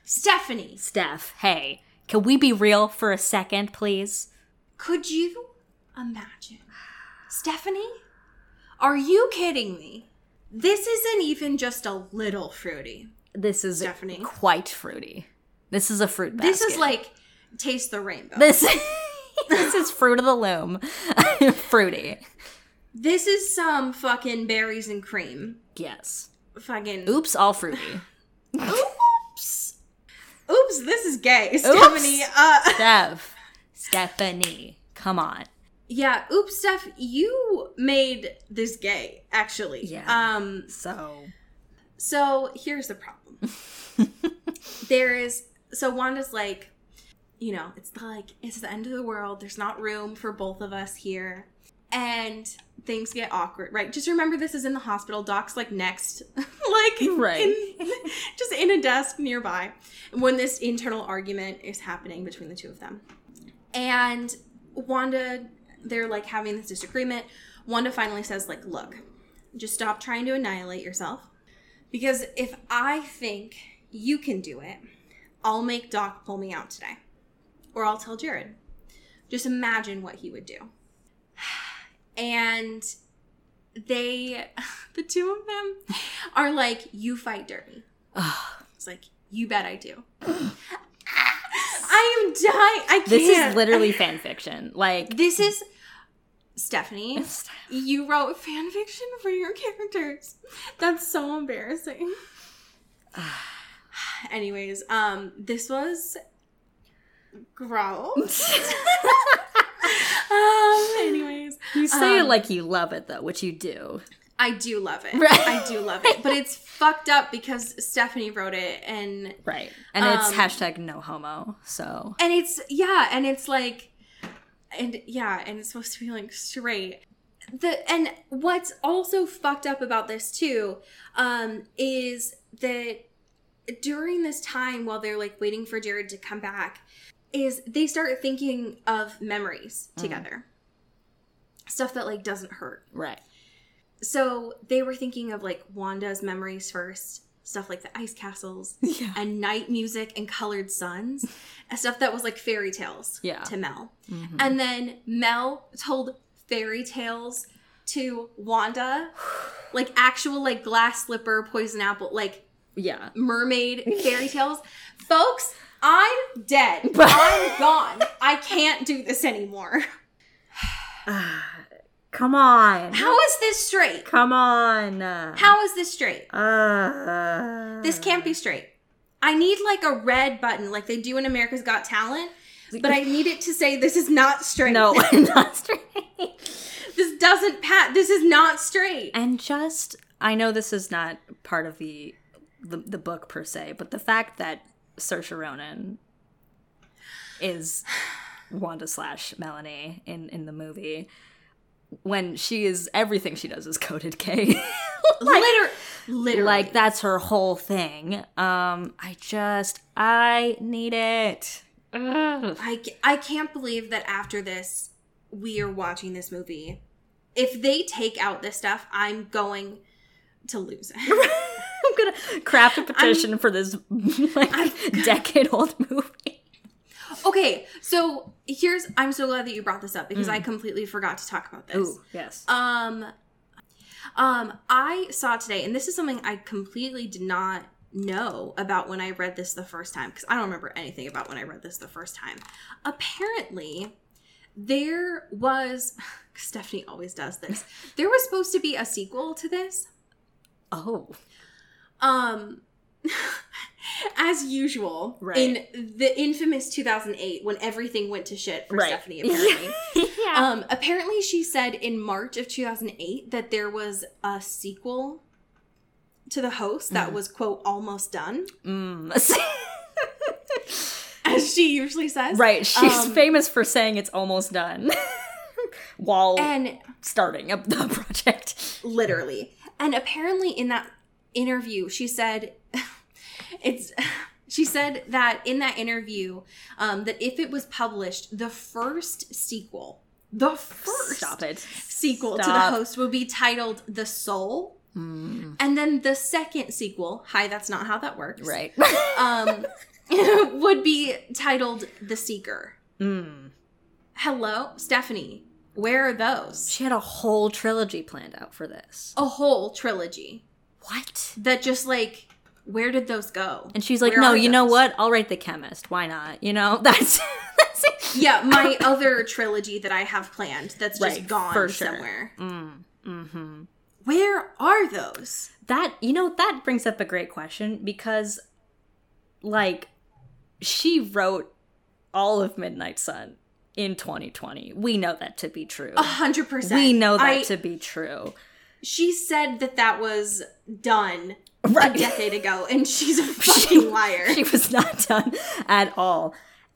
Stephenie, Steph, hey, can we be real for a second, please? could you imagine? Stephenie, are you kidding me? This isn't even just a little fruity. This is Stephenie. quite fruity. This is a fruit basket. This is like taste the rainbow. this. this is fruit of the loom. fruity. This is some fucking berries and cream. Yes. Fucking Oops, all fruity. Oops. Oops, this is gay. Stephenie, uh Steph. Stephenie. Come on. Yeah, oops, Steph, you made this gay, actually. Yeah. Um So. so here's the problem. there is so Wanda's like, you know, it's like it's the end of the world. There's not room for both of us here. And things get awkward, right? Just remember this is in the hospital. Doc's like next, like Right. in, just in a desk nearby when this internal argument is happening between the two of them. And Wanda, they're like having this disagreement. Wanda finally says, like, look, just stop trying to annihilate yourself. Because if I think you can do it, I'll make Doc pull me out today. Or I'll tell Jared. Just imagine what he would do. And they, the two of them, are like, you fight dirty. It's like, you bet I do. I am dying. I can't. This is literally fan fiction. Like. This is Stephenie. You wrote fan fiction for your characters. That's so embarrassing. Anyways, um, this was gross. um, anyways, You say it Um, like you love it, though, which you do. I do love it. Right. I do love it, but it's fucked up because Stephenie wrote it, and Right. And it's Um, hashtag no homo. So. and it's yeah and it's like and yeah and it's supposed to be like straight the and what's also fucked up about this too um is that during this time while they're like waiting for jared to come back is they start thinking of memories together stuff that like doesn't hurt Right. so they were thinking of like wanda's memories first stuff like the ice castles Yeah. and night music and colored suns and stuff that was like fairy tales Yeah. to Mel. Mhm. And then Mel told fairy tales to Wanda, like actual like glass slipper, poison apple, like Yeah. mermaid fairy tales. Folks, I'm dead. I'm gone. I can't do this anymore. Come on. How is this straight? Come on. How is this straight? Uh, This can't be straight. I need like a red button, like they do in America's Got Talent, but I need it to say this is not straight. No, not straight. this doesn't pat. This is not straight. And just, I know this is not part of the the, the book per se, but the fact that Saoirse Ronan is Wanda slash Melanie in in the movie, when she is everything she does is coded K. Liter- literally, like that's her whole thing. Um, I just, I need it. Ugh. I, I can't believe that after this, we are watching this movie. If they take out this stuff, I'm going to lose it. I'm craft a petition for this like decade old movie. okay, so here's I'm so glad that you brought this up because I completely forgot to talk about this. Ooh, yes. Um, um, I saw today, and this is something I completely did not know about when I read this the first time because I don't remember anything about when I read this the first time. Apparently, there was Stephenie always does this. There was supposed to be a sequel to this. oh, Um, as usual, Right. in the infamous 2008 when everything went to shit for Right. Stephenie, apparently. yeah. Um, apparently, she said in March of 2008 that there was a sequel to the host that was quote almost done, Mm. as she usually says. right. She's Um, famous for saying it's almost done while And starting up the project. literally, and apparently in that interview, she said it's. She said that in that interview, um, that if it was published, the first sequel, the first Stop it. sequel to the host would be titled The Soul. Mm. And then the second sequel, hi, that's not how that works. Right. Um, would be titled The Seeker. mm. Hello, Stephenie. Where are those? She had a whole trilogy planned out for this. A whole trilogy What? that just like, where did those go? And she's like, Where "No, you know what? I'll write The Chemist. Why not? You know, that's that's. Yeah, my other trilogy that I have planned that's just Right, gone for sure. somewhere. Mm. Mm-hmm. Where are those? That you know that brings up a great question because like she wrote all of Midnight Sun in 2020. We know that to be true. A hundred percent. we know that I- to be true. She said that that was done Right. a decade ago, and she's a fucking liar. She was not done at all.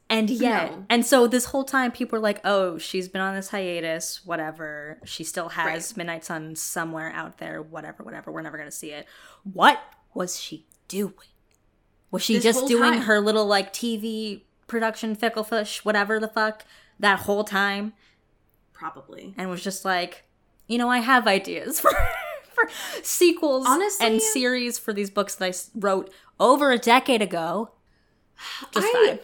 And yet, No. and so this whole time people are like, "Oh, she's been on this hiatus, whatever. She still has Right. Midnight Sun somewhere out there, whatever, whatever. We're never going to see it." What was she doing? Was she This just doing time. her little like TV production fickle fish, whatever the fuck, that whole time Probably. and was just like, "You know, I have ideas for for sequels Honestly- and series for these books that I wrote over a decade ago." Just I- vibe.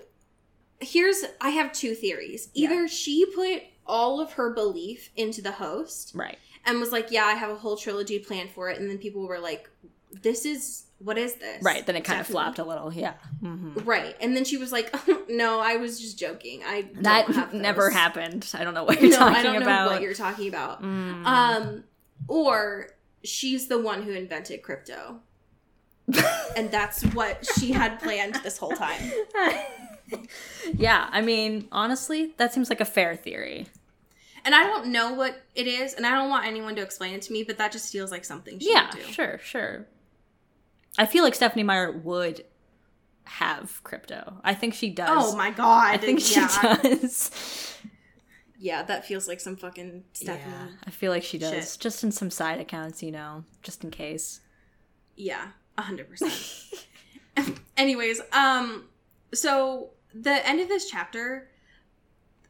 Here's I have two theories. Either she put all of her belief into the host Right. and was like, "Yeah, I have a whole trilogy planned for it," and then people were like, "This is what is this?" Right. Then it kind of flopped a little. Yeah. hmm Right, and then she was like, "No, I was just joking. I don't That never happened. I don't know what you're no, talking I don't about. know what you're talking about. Mm. Um, or she's the one who invented crypto, and that's what she had planned this whole time. yeah. I mean, honestly, that seems like a fair theory. And I don't know what it is, and I don't want anyone to explain it to me, but that just feels like something she yeah. would do. Sure. Sure. I feel like Stephenie Meyer would have crypto. I think she does. Oh my god! I think she does. Yeah, that feels like some fucking Stephenie. Yeah, I feel like she does. Shit. Just in some side accounts, you know, just in case. Yeah, a hundred percent. Anyways, um, so the end of this chapter,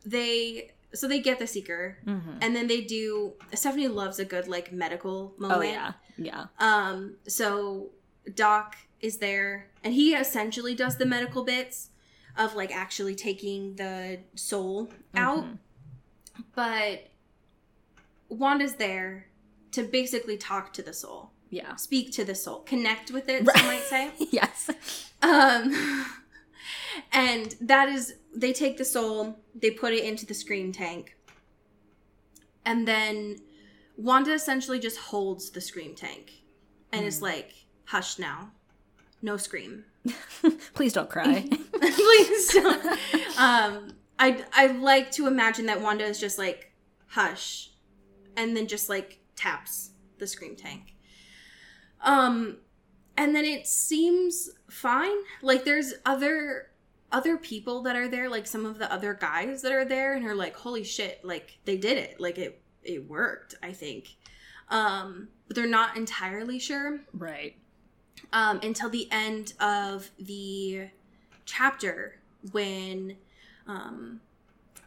they so they get the seeker, Mhm. and then they do. Stephenie loves a good like medical moment. Oh yeah, yeah. Um, so Doc is there, and he essentially does the medical bits of like actually taking the soul out. Mhm. But Wanda's there to basically talk to the soul, Yeah. speak to the soul, connect with it, Right. some might say. yes. Um, and that is, they take the soul, they put it into the scream tank, and then Wanda essentially just holds the scream tank and Hmm. is like, "Hush now, no scream." Please don't cry. Please don't. Um, I I like to imagine that Wanda is just like, "Hush," and then just like taps the scream tank. Um, and then it seems fine. Like there's other other people that are there, like some of the other guys that are there, and are like, "Holy shit!" Like they did it. Like it it worked. I think. Um, but they're not entirely sure right. Um, until the end of the chapter when um,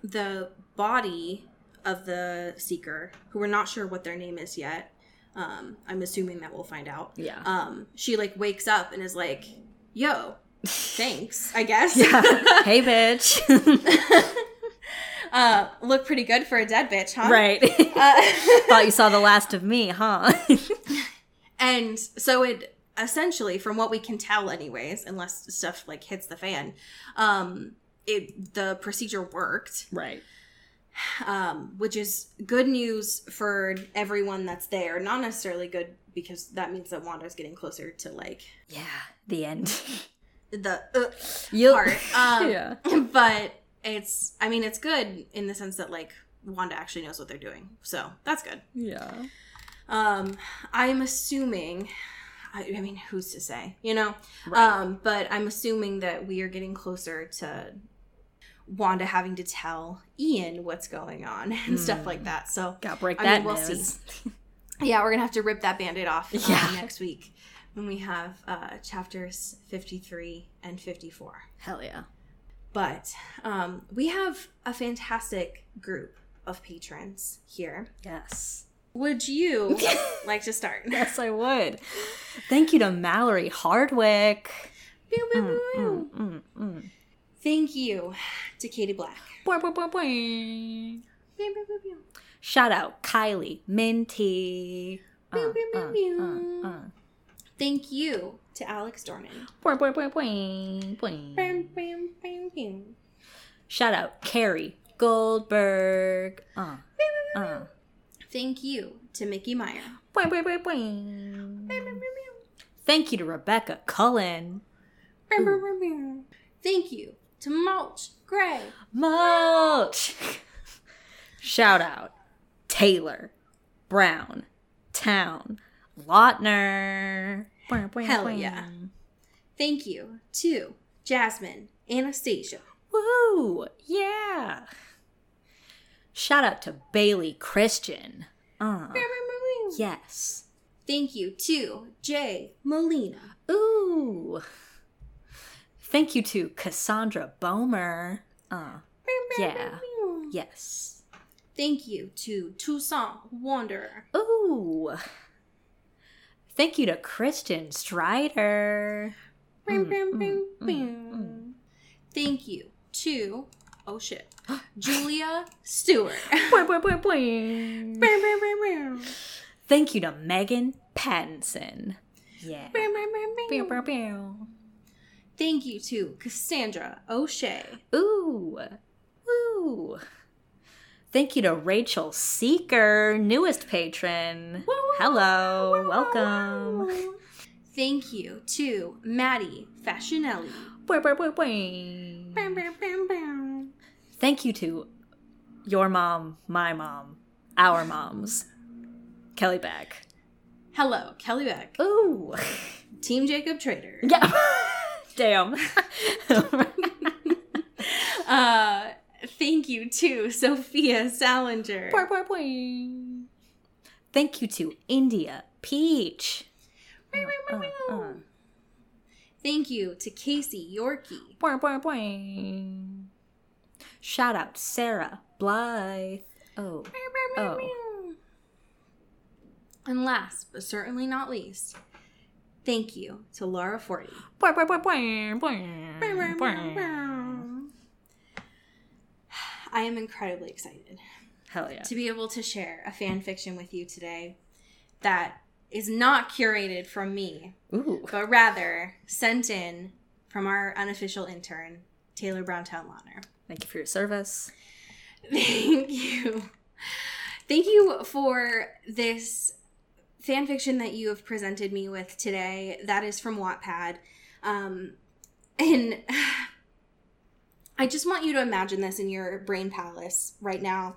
the body of the seeker, who we're not sure what their name is yet, um, I'm assuming that we'll find out. Yeah. Um, she like wakes up and is like, "Yo, thanks, I guess." yeah. hey, bitch. uh, look pretty good for a dead bitch, huh? right. Uh, Thought you saw the last of me, huh? And so it essentially, from what we can tell, anyways, unless stuff like hits the fan, um, it the procedure worked, right. um, which is good news for everyone that's there. Not necessarily good because that means that Wanda's getting closer to like Yeah. The end. the uh, You. part. Um, yeah. but it's, I mean, it's good in the sense that like Wanda actually knows what they're doing, so that's good. Yeah. Um, I'm assuming. I, I mean, who's to say? You know. Right. Um, but I'm assuming that we are getting closer to Wanda having to tell Ian what's going on and stuff like that. So Gotta break I that mean, we'll news. yeah, we're gonna have to rip that band-aid off uh, Yeah. next week when we have uh, chapters 53 and 54. Hell yeah. But um, we have a fantastic group of patrons here. Yes. Would you like to start? Yes, I would. Thank you to Mallory Hardwick. Pew, pew, pew, pew. Mm, mm. Thank you to Katie Black. Boing, boing, boing. Shout out Kylie Minty. Uh, uh, uh, uh. Thank you to Alex bam. Shout out Carrie Goldberg. Thank you to Mickey Meyer. Thank you to Rebecca Cullen. Thank you to Mulch Gray. Mulch. Shout out Taylor Brown Town Lautner. Hell yeah. Thank you to Jasmine Anastasia. Woo! Yeah. Shout out to Bailey Christian. Uh, yes. Thank you to Jay Molina. Ooh. Thank you to Cassandra Bomer. Uh, Yeah. yes. Thank you to Toussaint Wanderer. Ooh. Thank you to Kristen Strider. Mm, bam, mm, mm. Thank you to, oh shit, Julia Stewart. Thank you to Megan Pattinson. Yeah. Thank you to Cassandra O'Shea. Ooh. Ooh. Thank you to Rachel Seeker, newest patron. Hello. Welcome. Thank you to Maddie Fashionelli. Boing, boing, boing, Thank you to your mom, my mom, our moms. Kelly Beck. Hello, Kelly Beck. Ooh. Team Jacob Trader. Yeah. Damn. Uh, thank you to Sophia Salinger. Boing, boing, boing. Thank you to India Peach. Uh, uh. Thank you to Casey Yorkie. Shout out Sarah Blythe. Oh. Oh. And last but certainly not least, thank you to Laura Forty. I am incredibly excited Hell yeah. to be able to share a fan fiction with you today that is not curated from me, Ooh. but rather sent in from our unofficial intern, Taylor Browntown Lautner. Thank you for your service. Thank you. Thank you for this fan fiction that you have presented me with today. That is from Wattpad. Um, and I just want you to imagine this in your brain palace right now.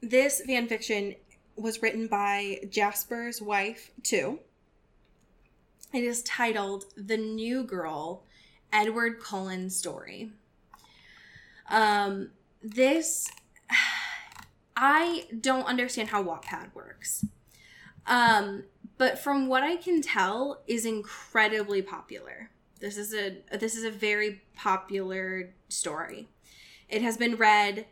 This fan fiction was written by Jasper's wife, too. It is titled The New Girl Edward Cullen Story. Um, this, I don't understand how Wattpad works. Um, but from what I can tell, is incredibly popular. This is a this is a very popular story. It has been read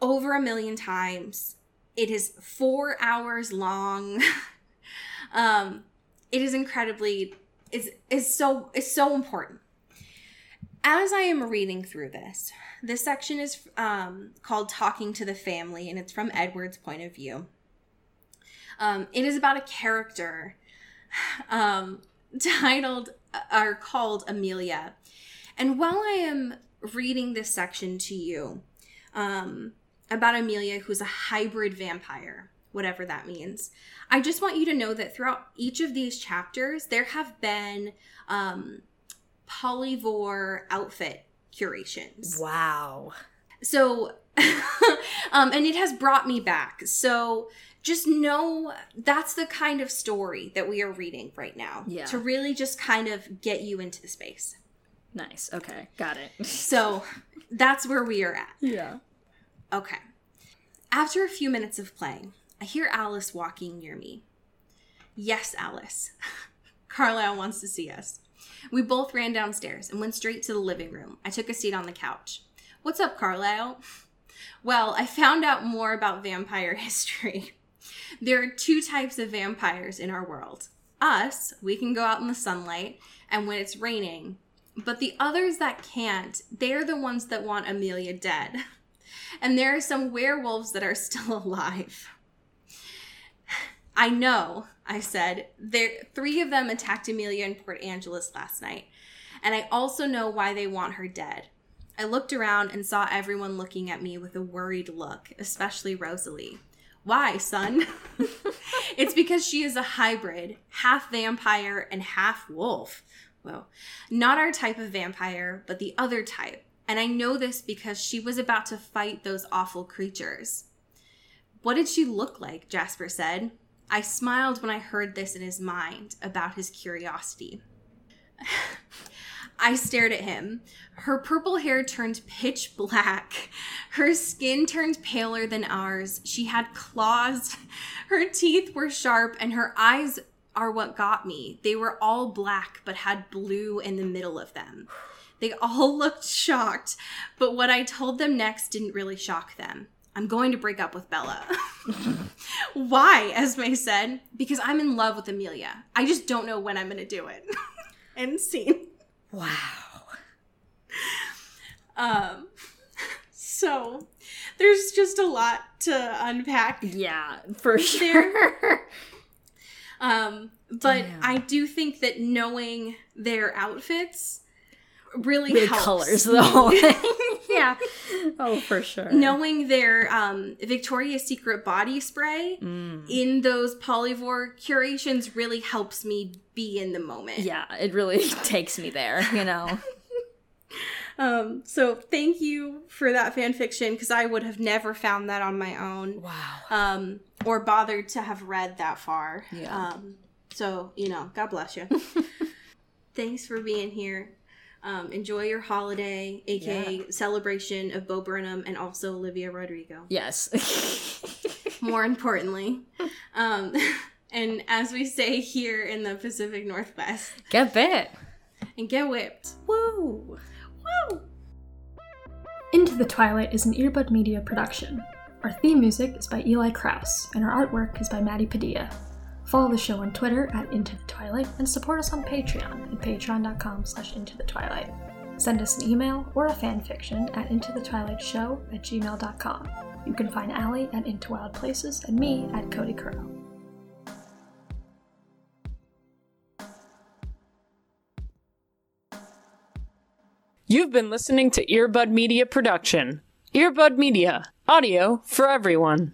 over a million times. It is four hours long. um, it is incredibly is is so is so important. As I am reading through this, this section is um, called "Talking to the Family," and it's from Edward's point of view. Um, it is about a character um, titled or called Amelia. And while I am reading this section to you um, about Amelia, who's a hybrid vampire, whatever that means, I just want you to know that throughout each of these chapters, there have been um, polyvore outfit curations. Wow. So, um, and it has brought me back. So, just know that's the kind of story that we are reading right now. Yeah. To really just kind of get you into the space. Nice. Okay. Got it. So, that's where we are at. yeah. Okay. After a few minutes of playing, I hear Alice walking near me. Yes, Alice. Carlisle wants to see us. We both ran downstairs and went straight to the living room. I took a seat on the couch. What's up, Carlisle? Well, I found out more about vampire history. There are two types of vampires in our world. Us, we can go out in the sunlight and when it's raining. But the others that can't, they're the ones that want Amelia dead. And there are some werewolves that are still alive. I know, I said. There three of them attacked Amelia in Port Angeles last night. And I also know why they want her dead. I looked around and saw everyone looking at me with a worried look, especially Rosalie. Why, son? it's because she is a hybrid, half vampire and half wolf. Well, not our type of vampire, but the other type. And I know this because she was about to fight those awful creatures. What did she look like? Jasper said. I smiled when I heard this in his mind about his curiosity. I stared at him. Her purple hair turned pitch black. Her skin turned paler than ours. She had claws. Her teeth were sharp, and her eyes are what got me. They were all black, but had blue in the middle of them. They all looked shocked, but what I told them next didn't really shock them. I'm going to break up with Bella. Why? Esme said. Because I'm in love with Amelia. I just don't know when I'm going to do it. End scene. Wow. Um, so there's just a lot to unpack Yeah, for sure. Um, but Damn. I do think that knowing their outfits really helps. colors though. yeah. Oh, for sure. knowing their um, Victoria's Secret body spray Mm. in those polyvore curations really helps me be in the moment. Yeah, it really takes me there, you know. Um, so thank you for that fan fiction because I would have never found that on my own. Wow. um, or bothered to have read that far. Yeah. Um, so, you know, God bless you. Thanks for being here. Um, enjoy your holiday, aka celebration of Bo Burnham and also Olivia Rodrigo. Yes. More importantly. Um, and as we say here in the Pacific Northwest, Get bit. and get whipped. Woo. Woo! Into the Twilight is an Earbud Media production. Our theme music is by Eli Krauss, and our artwork is by Maddie Padilla. Follow the show on Twitter at Into the Twilight and support us on Patreon at patreon.com slash into the twilight. Send us an email or a fanfiction at into the twilight show at gmail.com. You can find Allie at Into Wild Places and me at Cody Currow. You've been listening to Earbud Media Production. Earbud Media, audio for everyone.